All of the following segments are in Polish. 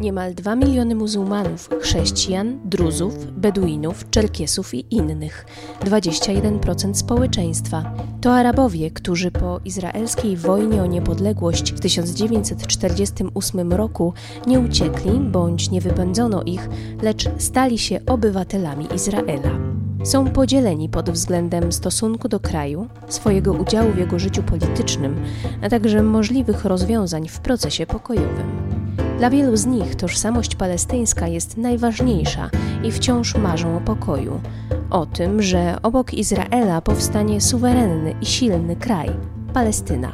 Niemal 2 miliony muzułmanów, chrześcijan, druzów, beduinów, czerkiesów i innych 21% społeczeństwa to Arabowie, którzy po izraelskiej wojnie o niepodległość w 1948 roku nie uciekli bądź nie wypędzono ich, lecz stali się obywatelami Izraela. Są podzieleni pod względem stosunku do kraju, swojego udziału w jego życiu politycznym, a także możliwych rozwiązań w procesie pokojowym. Dla wielu z nich tożsamość palestyńska jest najważniejsza i wciąż marzą o pokoju, o tym, że obok Izraela powstanie suwerenny i silny kraj Palestyna.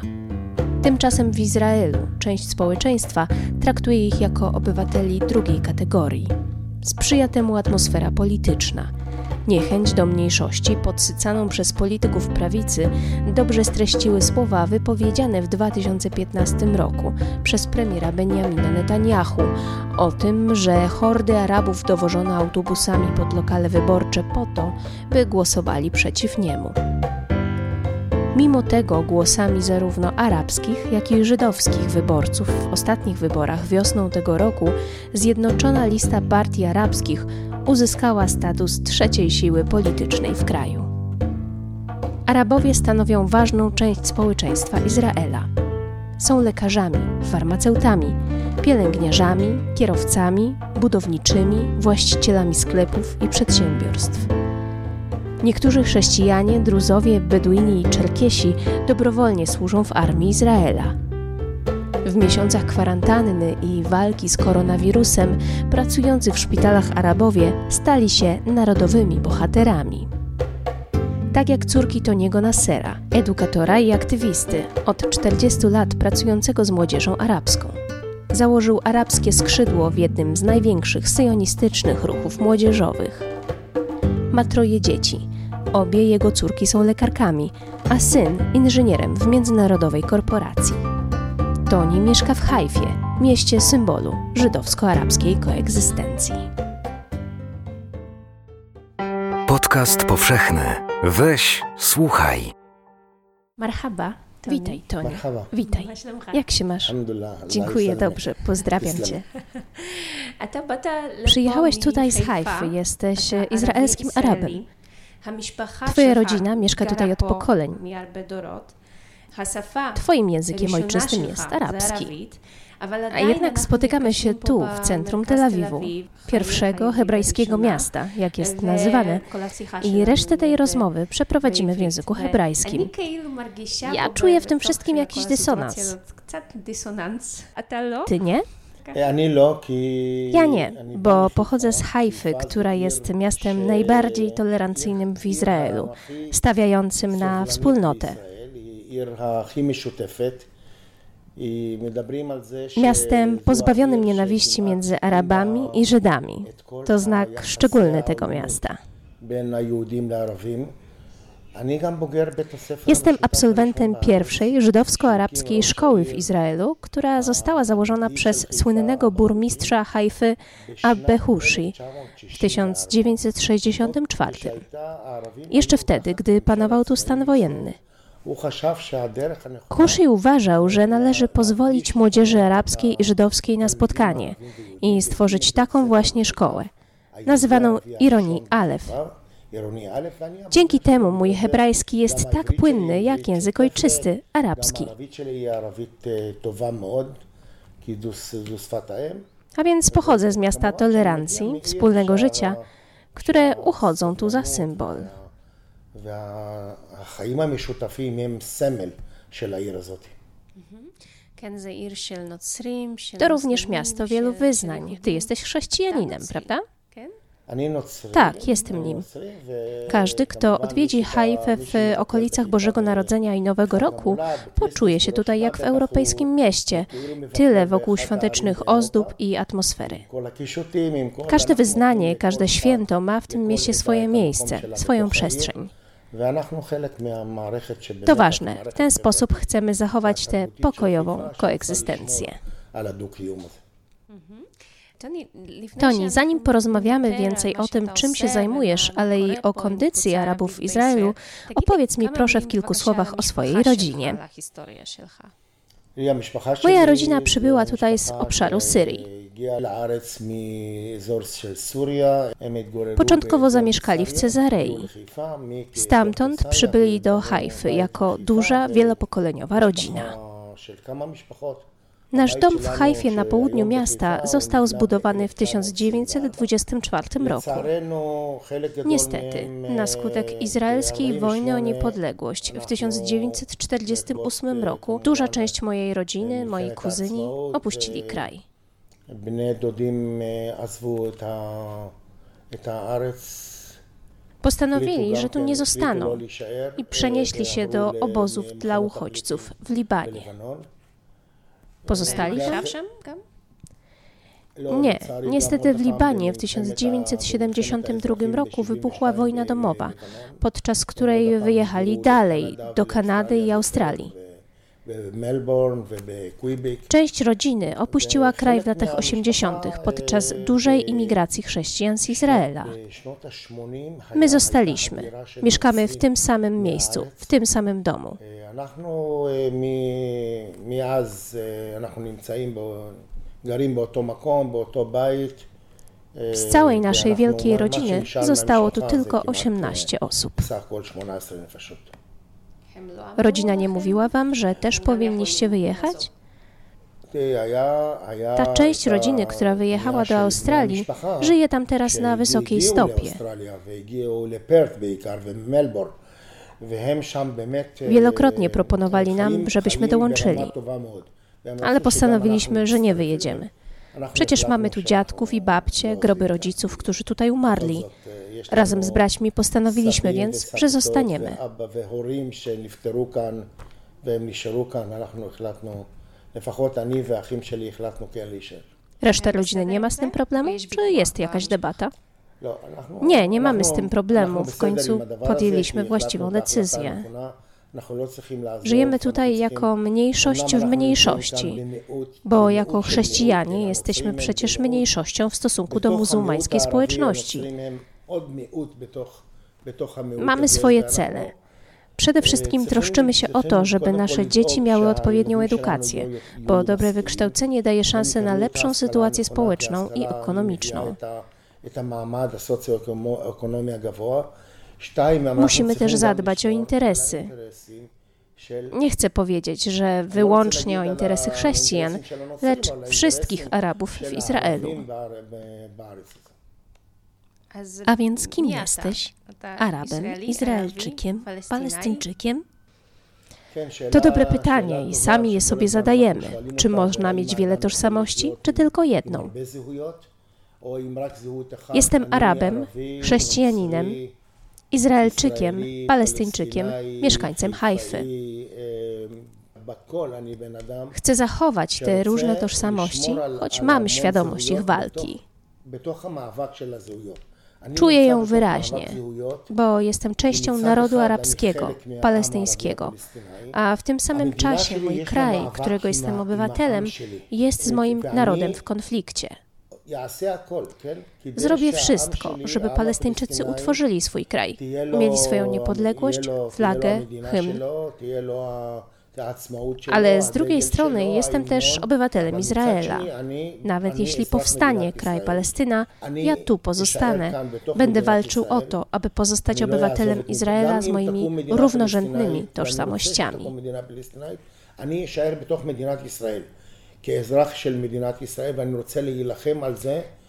Tymczasem w Izraelu część społeczeństwa traktuje ich jako obywateli drugiej kategorii. Sprzyja temu atmosfera polityczna – Niechęć do mniejszości, podsycaną przez polityków prawicy, dobrze streściły słowa wypowiedziane w 2015 roku przez premiera Benjamina Netanyahu o tym, że hordy Arabów dowożono autobusami pod lokale wyborcze po to, by głosowali przeciw niemu. Mimo tego głosami zarówno arabskich, jak i żydowskich wyborców w ostatnich wyborach wiosną tego roku Zjednoczona Lista Partii Arabskich uzyskała status trzeciej siły politycznej w kraju. Arabowie stanowią ważną część społeczeństwa Izraela. Są lekarzami, farmaceutami, pielęgniarzami, kierowcami, budowniczymi, właścicielami sklepów i przedsiębiorstw. Niektórzy chrześcijanie, druzowie, beduini i czerkiesi dobrowolnie służą w armii Izraela. W miesiącach kwarantanny i walki z koronawirusem pracujący w szpitalach Arabowie stali się narodowymi bohaterami. Tak jak córki Toniego Nasera, edukatora i aktywisty, od 40 lat pracującego z młodzieżą arabską. Założył arabskie skrzydło w jednym z największych syjonistycznych ruchów młodzieżowych. Ma troje dzieci. Obie jego córki są lekarkami, a syn inżynierem w międzynarodowej korporacji. Toni mieszka w Hajfie, mieście symbolu żydowsko-arabskiej koegzystencji. Podcast powszechny. Weź, słuchaj. Marhaba. Witaj, Toni. Marhaba. Witaj. Jak się masz? Dziękuję, dobrze. Pozdrawiam cię. Przyjechałeś tutaj z Hajfy. Jesteś izraelskim Arabem. Twoja rodzina mieszka tutaj od pokoleń. Twoim językiem ojczystym jest arabski. A jednak spotykamy się tu, w centrum Tel Awiwu, pierwszego hebrajskiego miasta, jak jest nazywane, i resztę tej rozmowy przeprowadzimy w języku hebrajskim. Ja czuję w tym wszystkim jakiś dysonans. Ty nie? Ja nie, bo pochodzę z Hajfy, która jest miastem najbardziej tolerancyjnym w Izraelu, stawiającym na wspólnotę. Miastem pozbawionym nienawiści między Arabami i Żydami. To znak szczególny tego miasta. Jestem absolwentem pierwszej żydowsko-arabskiej szkoły w Izraelu, która została założona przez słynnego burmistrza Hajfy Abbe Hushi w 1964. Jeszcze wtedy, gdy panował tu stan wojenny. Kushi uważał, że należy pozwolić młodzieży arabskiej i żydowskiej na spotkanie i stworzyć taką właśnie szkołę, nazywaną Ironii Alef. Dzięki temu mój hebrajski jest tak płynny jak język ojczysty, arabski. A więc pochodzę z miasta tolerancji, wspólnego życia, które uchodzą tu za symbol. והחיים המשותפים הם סמל של העיר הזאת. To również miasto wielu wyznań. Ty jesteś chrześcijaninem, prawda? Tak, jestem nim. Każdy, kto odwiedzi Hajfę w okolicach Bożego Narodzenia i Nowego Roku, poczuje się tutaj jak w europejskim mieście. Tyle wokół świątecznych ozdób i atmosfery. Każde wyznanie, każde święto ma w tym mieście swoje miejsce, swoją przestrzeń. To ważne. W ten sposób chcemy zachować tę pokojową koegzystencję. Toni, zanim porozmawiamy więcej o tym, czym się zajmujesz, ale i o kondycji Arabów w Izraelu, opowiedz mi proszę w kilku słowach o swojej rodzinie. Moja rodzina przybyła tutaj z obszaru Syrii. Początkowo zamieszkali w Cezarei. Stamtąd przybyli do Hajfy jako duża, wielopokoleniowa rodzina. Nasz dom w Hajfie na południu miasta został zbudowany w 1924 roku. Niestety, na skutek izraelskiej wojny o niepodległość w 1948 roku duża część mojej rodziny, moi kuzyni opuścili kraj. Postanowili, że tu nie zostaną i przenieśli się do obozów dla uchodźców w Libanie. Pozostali tam? Nie, niestety w Libanie w 1972 roku wybuchła wojna domowa, podczas której wyjechali dalej do Kanady i Australii. Część rodziny opuściła kraj w latach 80. podczas dużej imigracji chrześcijan z Izraela. My zostaliśmy. Mieszkamy w tym samym miejscu, w tym samym domu. Z całej naszej wielkiej rodziny zostało tu tylko 18 osób. Rodzina nie mówiła wam, że też powinniście wyjechać? Ta część rodziny, która wyjechała do Australii, żyje tam teraz na wysokiej stopie. Wielokrotnie proponowali nam, żebyśmy dołączyli, ale postanowiliśmy, że nie wyjedziemy. Przecież mamy tu dziadków i babcie, groby rodziców, którzy tutaj umarli. Razem z braćmi postanowiliśmy więc, że zostaniemy. Reszta rodziny nie ma z tym problemu? Czy jest jakaś debata? Nie, nie mamy z tym problemu. W końcu podjęliśmy właściwą decyzję. Żyjemy tutaj jako mniejszość w mniejszości, bo jako chrześcijanie jesteśmy przecież mniejszością w stosunku do muzułmańskiej społeczności. Mamy swoje cele. Przede wszystkim troszczymy się o to, żeby nasze dzieci miały odpowiednią edukację, bo dobre wykształcenie daje szansę na lepszą sytuację społeczną i ekonomiczną. Musimy też zadbać o interesy. Nie chcę powiedzieć, że wyłącznie o interesy chrześcijan, lecz wszystkich Arabów w Izraelu. A więc kim jesteś? Arabem, Izraelczykiem, Palestyńczykiem? To dobre pytanie i sami je sobie zadajemy. Czy można mieć wiele tożsamości, czy tylko jedną? Jestem Arabem, chrześcijaninem, Izraelczykiem, Palestyńczykiem, mieszkańcem Hajfy. Chcę zachować te różne tożsamości, choć mam świadomość ich walki. Czuję ją wyraźnie, bo jestem częścią narodu arabskiego, palestyńskiego, a w tym samym czasie mój kraj, którego jestem obywatelem, jest z moim narodem w konflikcie. Zrobię wszystko, żeby Palestyńczycy utworzyli swój kraj, mieli swoją niepodległość, flagę, hymn. Ale z drugiej strony jestem też obywatelem Izraela. Nawet jeśli powstanie kraj Palestyna, ja tu pozostanę. Będę walczył o to, aby pozostać obywatelem Izraela z moimi równorzędnymi tożsamościami.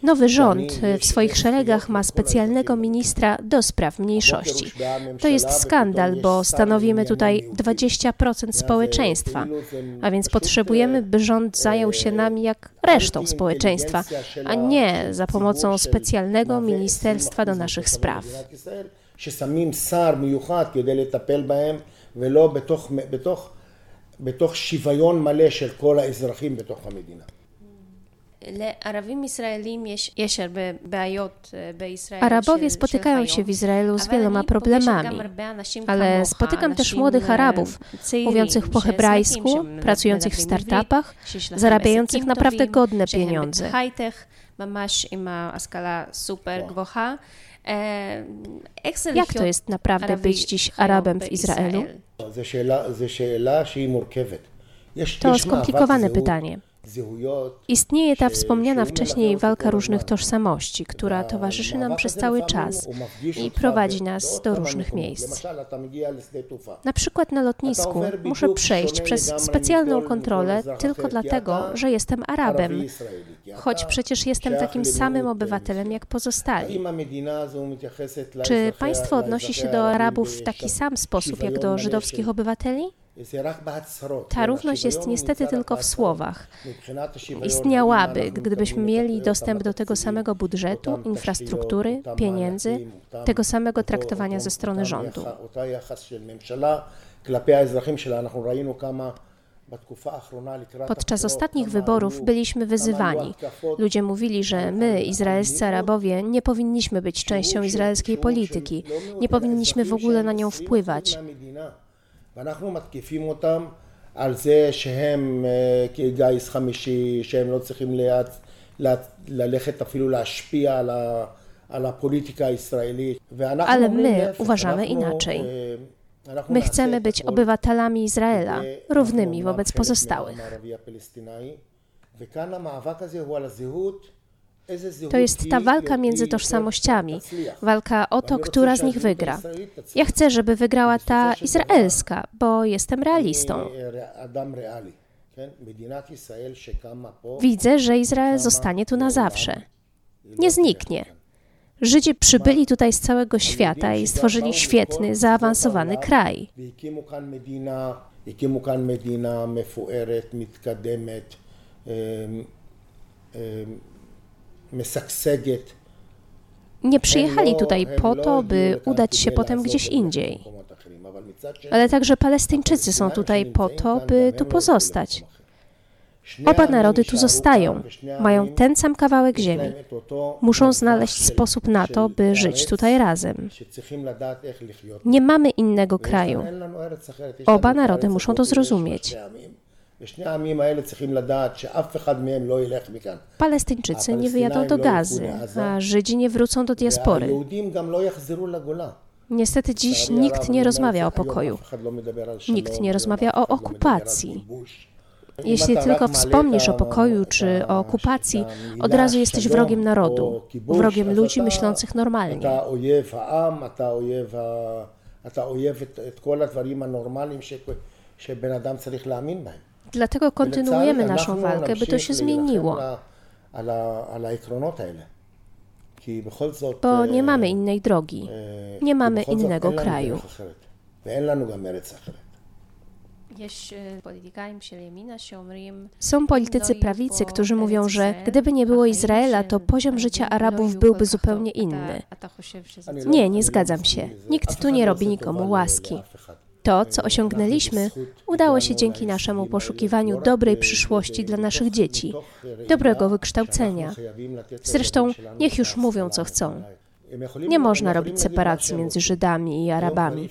Nowy rząd w swoich szeregach ma specjalnego ministra do spraw mniejszości. To jest skandal, bo stanowimy tutaj 20% społeczeństwa, a więc potrzebujemy, by rząd zajął się nami jak resztą społeczeństwa, a nie za pomocą specjalnego ministerstwa do naszych spraw. ולא בתוך, בתוך בתוך שוויון מלא של כל האזרחים בתוך המדינה. Arabowie spotykają się w Izraelu z wieloma problemami, ale spotykam też młodych Arabów, mówiących po hebrajsku, pracujących w startupach, zarabiających naprawdę godne pieniądze. Jak to jest naprawdę być dziś Arabem w Izraelu? To skomplikowane pytanie. Istnieje ta wspomniana wcześniej walka różnych tożsamości, która towarzyszy nam przez cały czas i prowadzi nas do różnych miejsc. Na przykład na lotnisku muszę przejść przez specjalną kontrolę tylko dlatego, że jestem Arabem, choć przecież jestem takim samym obywatelem jak pozostali. Czy państwo odnosi się do Arabów w taki sam sposób jak do żydowskich obywateli? Ta równość jest niestety tylko w słowach. Istniałaby, gdybyśmy mieli dostęp do tego samego budżetu, infrastruktury, pieniędzy, tego samego traktowania ze strony rządu. Podczas ostatnich wyborów byliśmy wyzywani. Ludzie mówili, że my, izraelscy Arabowie, nie powinniśmy być częścią izraelskiej polityki, nie powinniśmy w ogóle na nią wpływać. ואנחנו מתקיפים אותם על זה שהם כגיס חמישי, שהם לא צריכים ליד, ללכת אפילו להשפיע על, ה, על הפוליטיקה הישראלית. Ale my uważamy inaczej. My chcemy być obywatelami Izraela, równymi wobec pozostałych. to jest ta walka między tożsamościami, walka o to, która z nich wygra. Ja chcę, żeby wygrała ta izraelska, bo jestem realistą. Widzę, że Izrael zostanie tu na zawsze. Nie zniknie. Żydzi przybyli tutaj z całego świata i stworzyli świetny, zaawansowany kraj. Nie przyjechali tutaj po to, by udać się potem gdzieś indziej. Ale także Palestyńczycy są tutaj po to, by tu pozostać. Oba narody tu zostają, mają ten sam kawałek ziemi. Muszą znaleźć sposób na to, by żyć tutaj razem. Nie mamy innego kraju. Oba narody muszą to zrozumieć. Palestyńczycy nie wyjadą do Gazy, a Żydzi nie wrócą do diaspory. Niestety dziś nikt nie rozmawia o pokoju. Nikt nie rozmawia o okupacji. Jeśli tylko wspomnisz o pokoju czy o okupacji, od razu jesteś wrogiem narodu, wrogiem ludzi myślących normalnie. Dlatego kontynuujemy naszą walkę, by to się zmieniło. Bo nie mamy innej drogi, nie mamy innego kraju. Są politycy prawicy, którzy mówią, że gdyby nie było Izraela, to poziom życia Arabów byłby zupełnie inny. Nie, nie zgadzam się. Nikt tu nie robi nikomu łaski. To, co osiągnęliśmy, udało się dzięki naszemu poszukiwaniu dobrej przyszłości dla naszych dzieci, dobrego wykształcenia. Zresztą niech już mówią, co chcą. Nie można robić separacji między Żydami i Arabami.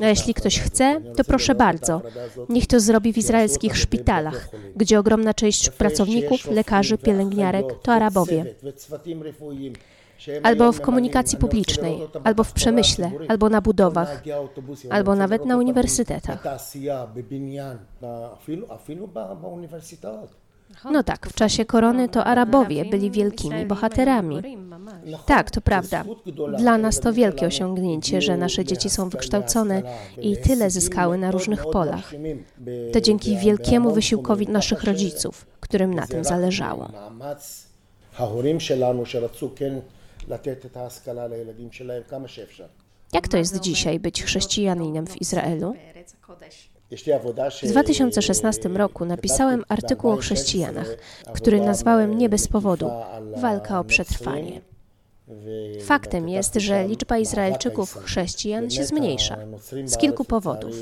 A jeśli ktoś chce, to proszę bardzo, niech to zrobi w izraelskich szpitalach, gdzie ogromna część pracowników, lekarzy, pielęgniarek to Arabowie albo w komunikacji publicznej, albo w przemyśle, albo na budowach, albo nawet na uniwersytetach. No tak, w czasie korony to Arabowie byli wielkimi bohaterami. Tak, to prawda. Dla nas to wielkie osiągnięcie, że nasze dzieci są wykształcone i tyle zyskały na różnych polach. To dzięki wielkiemu wysiłkowi naszych rodziców, którym na tym zależało. Jak to jest dzisiaj być chrześcijaninem w Izraelu? W 2016 roku napisałem artykuł o chrześcijanach, który nazwałem nie bez powodu Walka o przetrwanie. Faktem jest, że liczba Izraelczyków chrześcijan się zmniejsza z kilku powodów.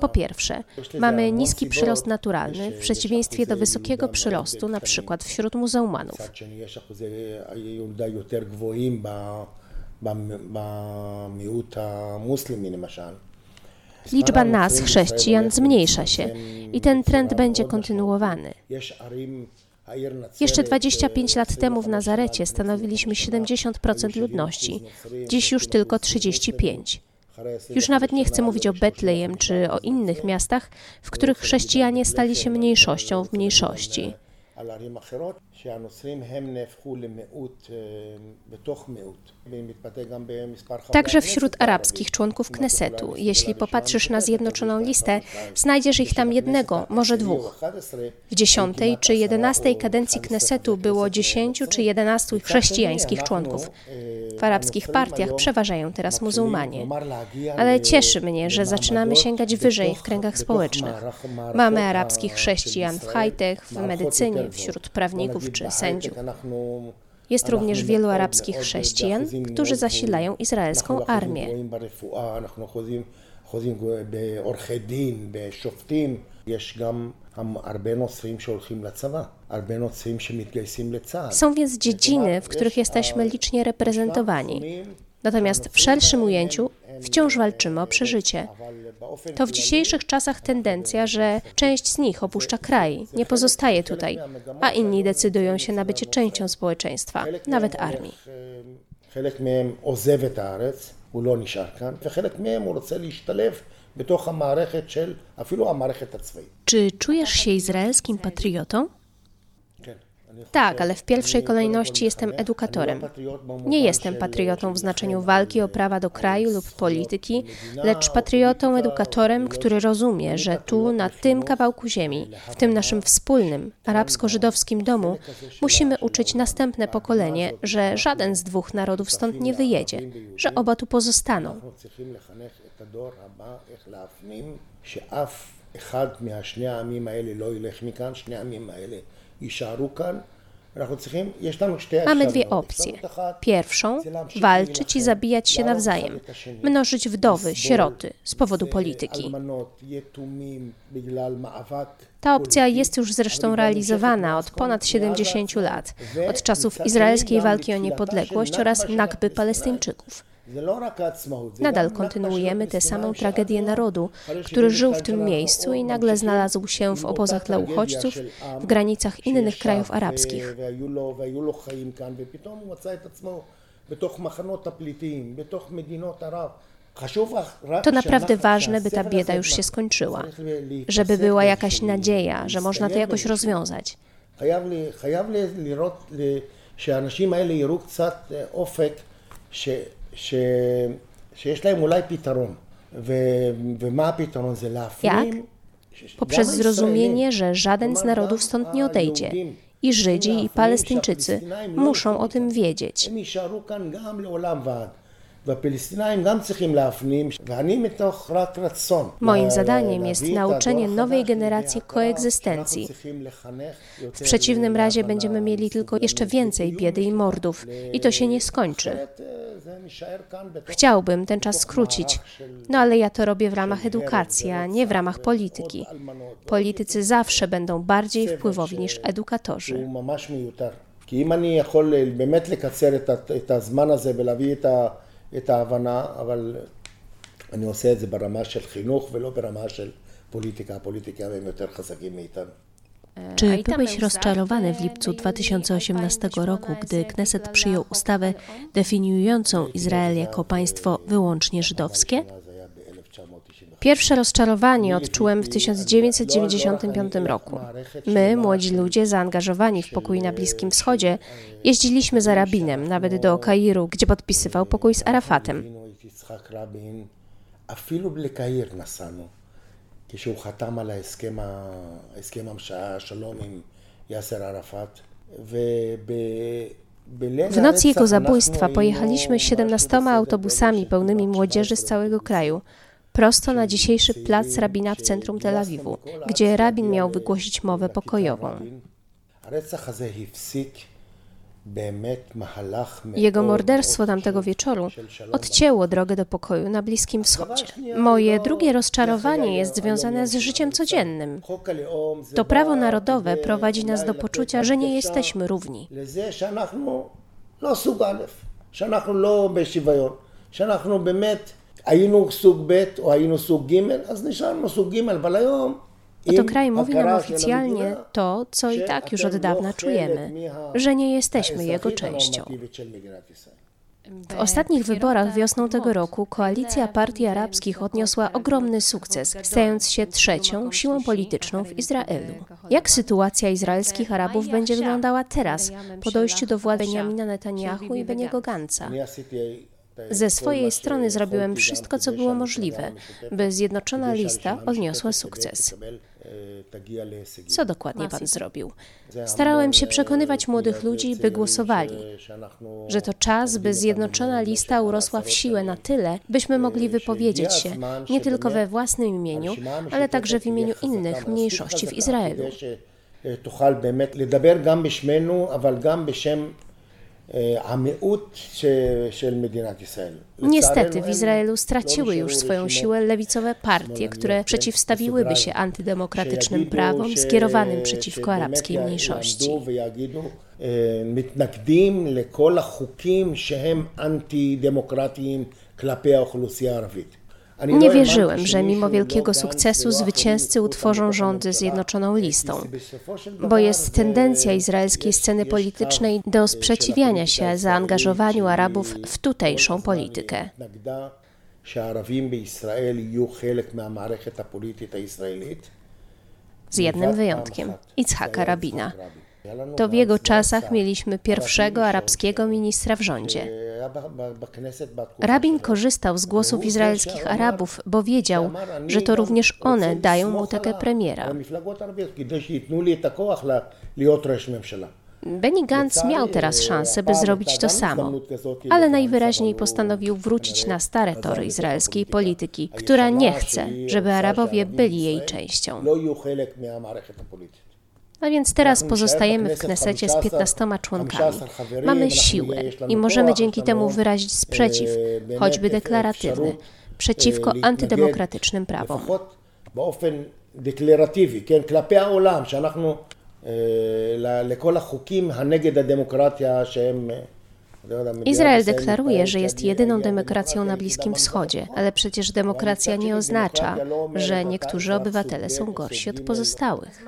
Po pierwsze, mamy niski przyrost naturalny w przeciwieństwie do wysokiego przyrostu na przykład wśród muzułmanów. Liczba nas, chrześcijan, zmniejsza się i ten trend będzie kontynuowany. Jeszcze 25 lat temu w Nazarecie stanowiliśmy 70% ludności, dziś już tylko 35%. Już nawet nie chcę mówić o Betlejem czy o innych miastach, w których chrześcijanie stali się mniejszością w mniejszości. Także wśród arabskich członków Knesetu. Jeśli popatrzysz na zjednoczoną listę, znajdziesz ich tam jednego, może dwóch. W dziesiątej czy jedenastej kadencji Knesetu było dziesięciu czy jedenastu chrześcijańskich członków. W arabskich partiach przeważają teraz muzułmanie. Ale cieszy mnie, że zaczynamy sięgać wyżej w kręgach społecznych. Mamy arabskich chrześcijan w hajtech, w medycynie, wśród prawników czy sędziów. Jest również wielu arabskich chrześcijan, którzy zasilają izraelską armię. Są więc dziedziny, w których jesteśmy licznie reprezentowani. Natomiast w szerszym ujęciu wciąż walczymy o przeżycie. To w dzisiejszych czasach tendencja, że część z nich opuszcza kraj, nie pozostaje tutaj, a inni decydują się na bycie częścią społeczeństwa, nawet armii. Czy czujesz się izraelskim patriotą? Tak, ale w pierwszej kolejności jestem edukatorem. Nie jestem patriotą w znaczeniu walki o prawa do kraju lub polityki, lecz patriotą, edukatorem, który rozumie, że tu, na tym kawałku ziemi, w tym naszym wspólnym arabsko-żydowskim domu, musimy uczyć następne pokolenie, że żaden z dwóch narodów stąd nie wyjedzie, że oba tu pozostaną. אחד מהשני העמים האלה לא ילך מכאן, שני העמים האלה יישארו כאן. Mamy dwie opcje. Pierwszą walczyć i zabijać się nawzajem, mnożyć wdowy, sieroty z powodu polityki. Ta opcja jest już zresztą realizowana od ponad 70 lat, od czasów izraelskiej walki o niepodległość oraz Nakby Palestyńczyków. Nadal kontynuujemy tę samą tragedię narodu, który żył w tym miejscu i nagle znalazł się w obozach dla uchodźców w granicach innych krajów arabskich. To naprawdę ważne, by ta bieda już się skończyła, żeby była jakaś nadzieja, że można to jakoś rozwiązać. שהאנשים האלה יראו קצת אופק ש... שיש להם אולי פתרון. ו... ומה הפתרון? זה להפנים... Poprzez zrozumienie, że żaden z narodów stąd nie odejdzie. I Żydzi, i Palestyńczycy muszą o tym wiedzieć. Moim zadaniem jest nauczenie nowej generacji koegzystencji. W przeciwnym razie będziemy mieli tylko jeszcze więcej biedy i mordów i to się nie skończy. Chciałbym ten czas skrócić, no ale ja to robię w ramach edukacji, a nie w ramach polityki. Politycy zawsze będą bardziej wpływowi niż edukatorzy. כי אם אני יכול באמת לקצר את הזמן הזה ולהביא את ה... את ההבנה, אבל אני עושה את זה ברמה של חינוך ולא ברמה של פוליטיקה. הפוליטיקה הם יותר חזקים מאיתנו. Czy byłeś rozczarowany w lipcu 2018 roku, gdy Kneset przyjął ustawę definiującą Izrael jako państwo wyłącznie żydowskie? Pierwsze rozczarowanie odczułem w 1995 roku. My, młodzi ludzie zaangażowani w pokój na Bliskim Wschodzie, jeździliśmy za rabinem, nawet do Kairu, gdzie podpisywał pokój z Arafatem. כשהוא חתם על ההסכם, ההסכם השלום עם יאסר ערפאת. W noc jego zabójstwa pojechaliśmy 17 autobusami pełnymi młodzieży z całego kraju prosto na dzisiejszy plac rabina w centrum Tel Awiwu, gdzie rabin miał wygłosić mowę pokojową. Jego morderstwo tamtego wieczoru odcięło drogę do pokoju na Bliskim Wschodzie. Moje drugie rozczarowanie jest związane z życiem codziennym. To prawo narodowe prowadzi nas do poczucia, że nie jesteśmy równi. שאנחנו באמת היינו סוג ב' או היינו סוג ג', אז נשארנו סוג ג', אבל היום Oto kraj mówi nam oficjalnie to, co i tak już od dawna czujemy, że nie jesteśmy jego częścią. W ostatnich wyborach wiosną tego roku koalicja partii arabskich odniosła ogromny sukces, stając się trzecią siłą polityczną w Izraelu. Jak sytuacja izraelskich Arabów będzie wyglądała teraz, po dojściu do władzy Benjamina Netanyahu i Beniego Gantza? Ze swojej strony zrobiłem wszystko, co było możliwe, by Zjednoczona Lista odniosła sukces. Co dokładnie pan zrobił? Starałem się przekonywać młodych ludzi, by głosowali, że to czas, by Zjednoczona Lista urosła w siłę na tyle, byśmy mogli wypowiedzieć się nie tylko we własnym imieniu, ale także w imieniu innych mniejszości w Izraelu. Niestety w Izraelu straciły już swoją siłę lewicowe partie, które przeciwstawiłyby się antydemokratycznym prawom skierowanym przeciwko arabskiej mniejszości. מתנגדים לכל החוקים שהם אנטי דמוקרטיים כלפי האוכלוסייה הערבית. nie wierzyłem, że mimo wielkiego sukcesu zwycięzcy utworzą rząd ze Zjednoczoną Listą, bo jest tendencja izraelskiej sceny politycznej do sprzeciwiania się zaangażowaniu Arabów w tutejszą politykę. Z jednym wyjątkiem Itzhaka Rabina. To w jego czasach mieliśmy pierwszego arabskiego ministra w rządzie. Rabin korzystał z głosów izraelskich Arabów, bo wiedział, że to również one dają mu takę premiera. Benny Gantz miał teraz szansę, by zrobić to samo, ale najwyraźniej postanowił wrócić na stare tory izraelskiej polityki, która nie chce, żeby Arabowie byli jej częścią. A więc teraz pozostajemy w Knesecie z 15 członkami. Mamy siłę i możemy dzięki temu wyrazić sprzeciw, choćby deklaratywny, przeciwko antydemokratycznym prawom. לכל החוקים הנגד הדמוקרטיה שהם Izrael deklaruje, że jest jedyną demokracją na Bliskim Wschodzie, ale przecież demokracja nie oznacza, że niektórzy obywatele są gorsi od pozostałych.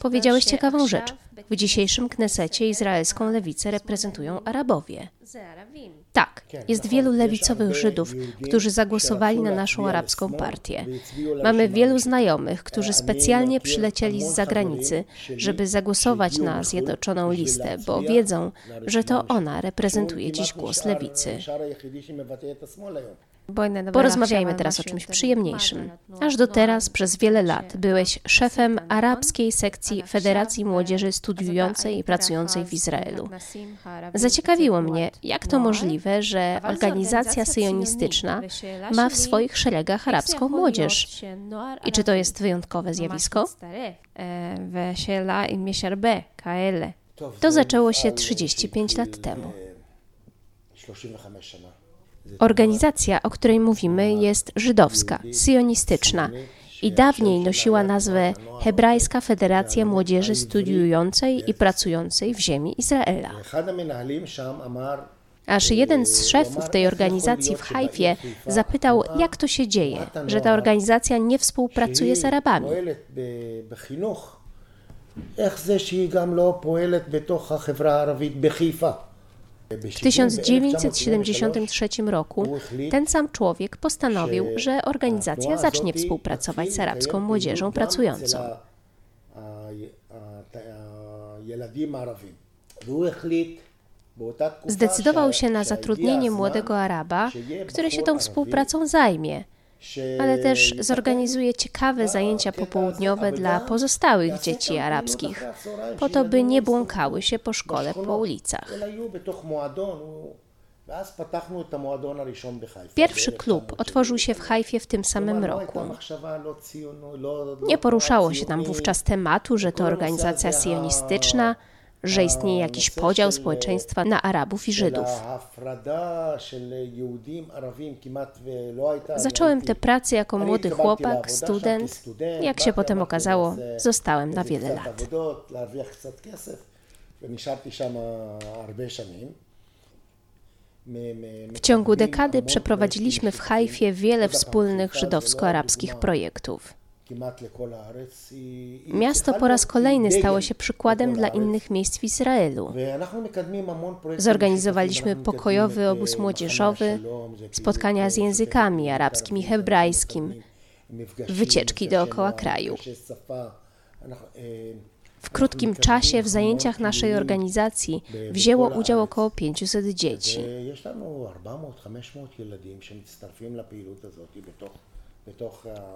Powiedziałeś ciekawą rzecz. W dzisiejszym Knesecie izraelską lewicę reprezentują Arabowie. Tak, jest wielu lewicowych Żydów, którzy zagłosowali na naszą arabską partię. Mamy wielu znajomych, którzy specjalnie przylecieli z zagranicy, żeby zagłosować na Zjednoczoną Listę, bo wiedzą, że to ona reprezentuje dziś głos lewicy. Porozmawiajmy teraz o czymś przyjemniejszym. Aż do teraz przez wiele lat byłeś szefem arabskiej sekcji Federacji Młodzieży Studiującej i Pracującej w Izraelu. Zaciekawiło mnie, jak to możliwe, że organizacja syjonistyczna ma w swoich szeregach arabską młodzież. I czy to jest wyjątkowe zjawisko? To zaczęło się 35 lat temu. Organizacja, o której mówimy, jest żydowska, syjonistyczna i dawniej nosiła nazwę Hebrajska Federacja Młodzieży Studiującej i Pracującej w ziemi Izraela. Aż jeden z szefów tej organizacji w Hajfie zapytał, jak to się dzieje, że ta organizacja nie współpracuje z Arabami. איך זה שהיא גם לא פועלת בתוך החברה הערבית בחיפה? w 1973 roku ten sam człowiek postanowił, że organizacja zacznie współpracować z arabską młodzieżą pracującą. Zdecydował się na zatrudnienie młodego Araba, który się tą współpracą zajmie ale też zorganizuje ciekawe zajęcia popołudniowe dla pozostałych dzieci arabskich, po to, by nie błąkały się po szkole po ulicach. Pierwszy klub otworzył się w Hajfie w tym samym roku. Nie poruszało się tam wówczas tematu, że to organizacja sionistyczna, że istnieje jakiś podział społeczeństwa na Arabów i Żydów. Zacząłem tę pracę jako młody chłopak, student. Jak się potem okazało, zostałem na wiele lat. W ciągu dekady przeprowadziliśmy w Hajfie wiele wspólnych żydowsko-arabskich projektów. Miasto po raz kolejny stało się przykładem dla innych miejsc w Izraelu. Zorganizowaliśmy pokojowy obóz młodzieżowy, spotkania z językami arabskim i hebrajskim, wycieczki dookoła kraju. W krótkim czasie w zajęciach naszej organizacji wzięło udział około 500 dzieci.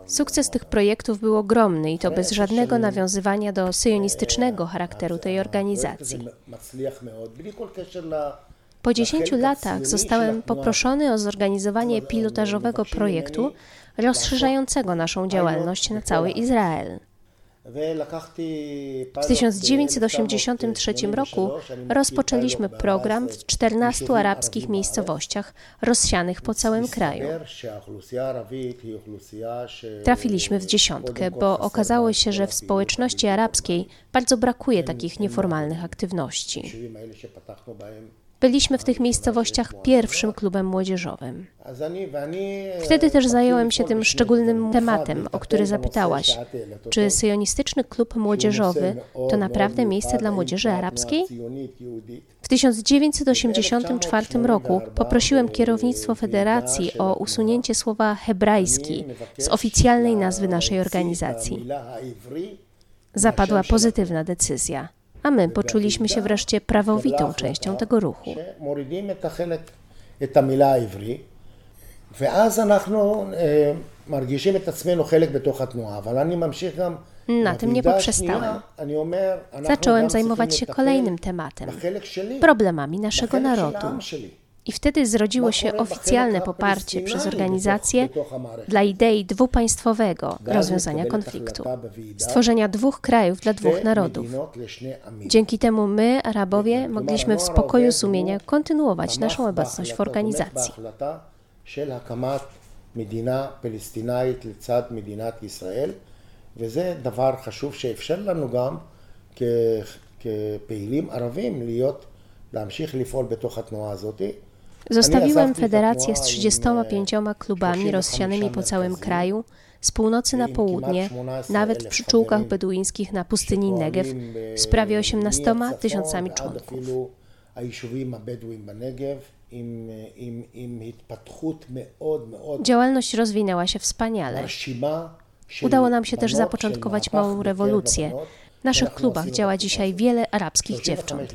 Sukces tych projektów był ogromny i to bez żadnego nawiązywania do syjonistycznego charakteru tej organizacji. Po 10 latach zostałem poproszony o zorganizowanie pilotażowego projektu rozszerzającego naszą działalność na cały Izrael. W 1983 roku rozpoczęliśmy program w 14 arabskich miejscowościach rozsianych po całym kraju. Trafiliśmy w dziesiątkę, bo okazało się, że w społeczności arabskiej bardzo brakuje takich nieformalnych aktywności. Byliśmy w tych miejscowościach pierwszym klubem młodzieżowym. Wtedy też zająłem się tym szczególnym tematem, o który zapytałaś. Czy syjonistyczny klub młodzieżowy to naprawdę miejsce dla młodzieży arabskiej? W 1984 roku poprosiłem kierownictwo federacji o usunięcie słowa hebrajski z oficjalnej nazwy naszej organizacji. Zapadła pozytywna decyzja a my poczuliśmy się wreszcie prawowitą częścią tego ruchu. Na tym nie poprzestałem. Zacząłem zajmować się kolejnym tematem problemami naszego narodu. I wtedy zrodziło się oficjalne poparcie przez organizację dla idei dwupaństwowego rozwiązania konfliktu, stworzenia dwóch krajów dla dwóch narodów. Dzięki temu my, Arabowie, mogliśmy w spokoju sumienia kontynuować naszą obecność w organizacji. וזה דבר חשוב שאפשר לנו גם כפעילים ערבים להיות, להמשיך לפעול בתוך התנועה הזאת. Zostawiłem federację z 35 klubami rozsianymi po całym kraju, z północy na południe, nawet w przyczółkach beduińskich na pustyni Negev, z prawie 18 tysiącami członków. Działalność rozwinęła się wspaniale. Udało nam się też zapoczątkować małą rewolucję, w naszych klubach działa dzisiaj wiele arabskich dziewcząt.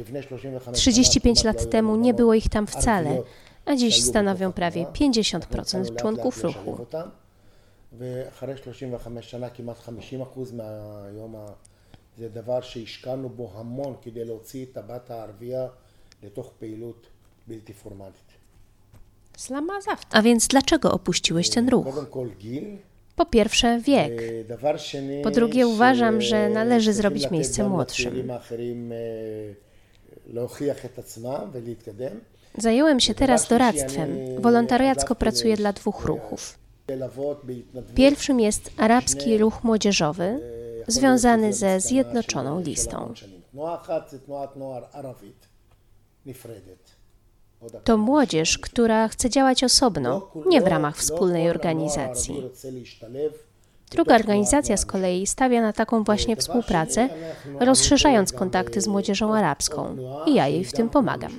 35 lat temu nie było ich tam wcale, a dziś stanowią prawie 50% członków ruchu. זה דבר שהשקענו בו המון כדי להוציא את הבת הערבייה לתוך פעילות בלתי פורמלית. A więc dlaczego opuściłeś ten ruch? Po pierwsze, wiek. Po drugie, uważam, że należy zrobić miejsce młodszym. Zająłem się teraz doradztwem. Wolontariacko pracuję dla dwóch ruchów. Pierwszym jest arabski ruch młodzieżowy, związany ze Zjednoczoną Listą. To młodzież, która chce działać osobno, nie w ramach wspólnej organizacji. Druga organizacja z kolei stawia na taką właśnie współpracę, rozszerzając kontakty z młodzieżą arabską i ja jej w tym pomagam.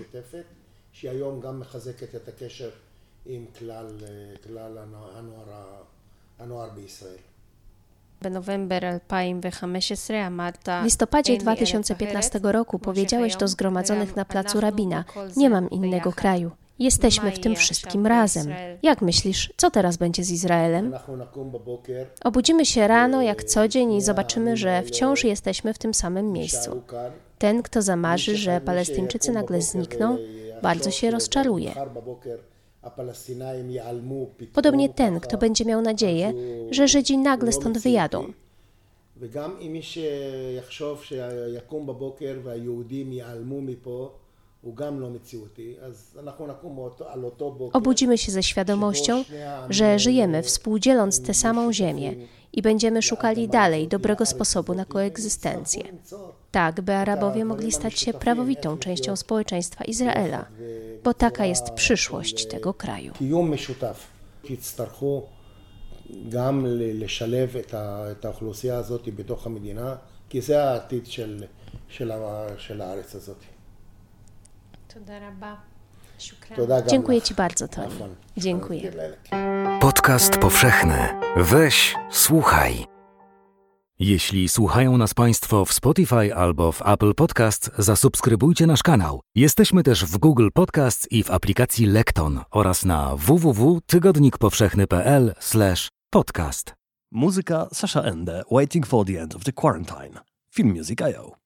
W listopadzie 2015 roku powiedziałeś do zgromadzonych na placu Rabina: Nie mam innego kraju. Jesteśmy w tym wszystkim razem. Jak myślisz, co teraz będzie z Izraelem? Obudzimy się rano jak co dzień i zobaczymy, że wciąż jesteśmy w tym samym miejscu. Ten, kto zamarzy, że Palestyńczycy nagle znikną, bardzo się rozczaruje. Podobnie ten, kto będzie miał nadzieję, że Żydzi nagle stąd wyjadą. Obudzimy się ze świadomością, że żyjemy współdzieląc tę samą ziemię i będziemy szukali dalej dobrego sposobu na koegzystencję. Tak, by Arabowie mogli stać się prawowitą częścią społeczeństwa Izraela, bo taka jest przyszłość tego kraju. גם לשלב את, ה, את האוכלוסייה הזאת בתוך המדינה, כי זה העתיד של, של, של הארץ הזאת. Dziękuję Ci bardzo, Toni. Dziękuję. Podcast powszechny. Weź, słuchaj. Jeśli słuchają nas Państwo w Spotify albo w Apple Podcast, zasubskrybujcie nasz kanał. Jesteśmy też w Google Podcasts i w aplikacji Lekton oraz na www.tygodnikpowszechny.pl/podcast. Muzyka Sasha Ende, Waiting for the End of the Quarantine. Film Music.io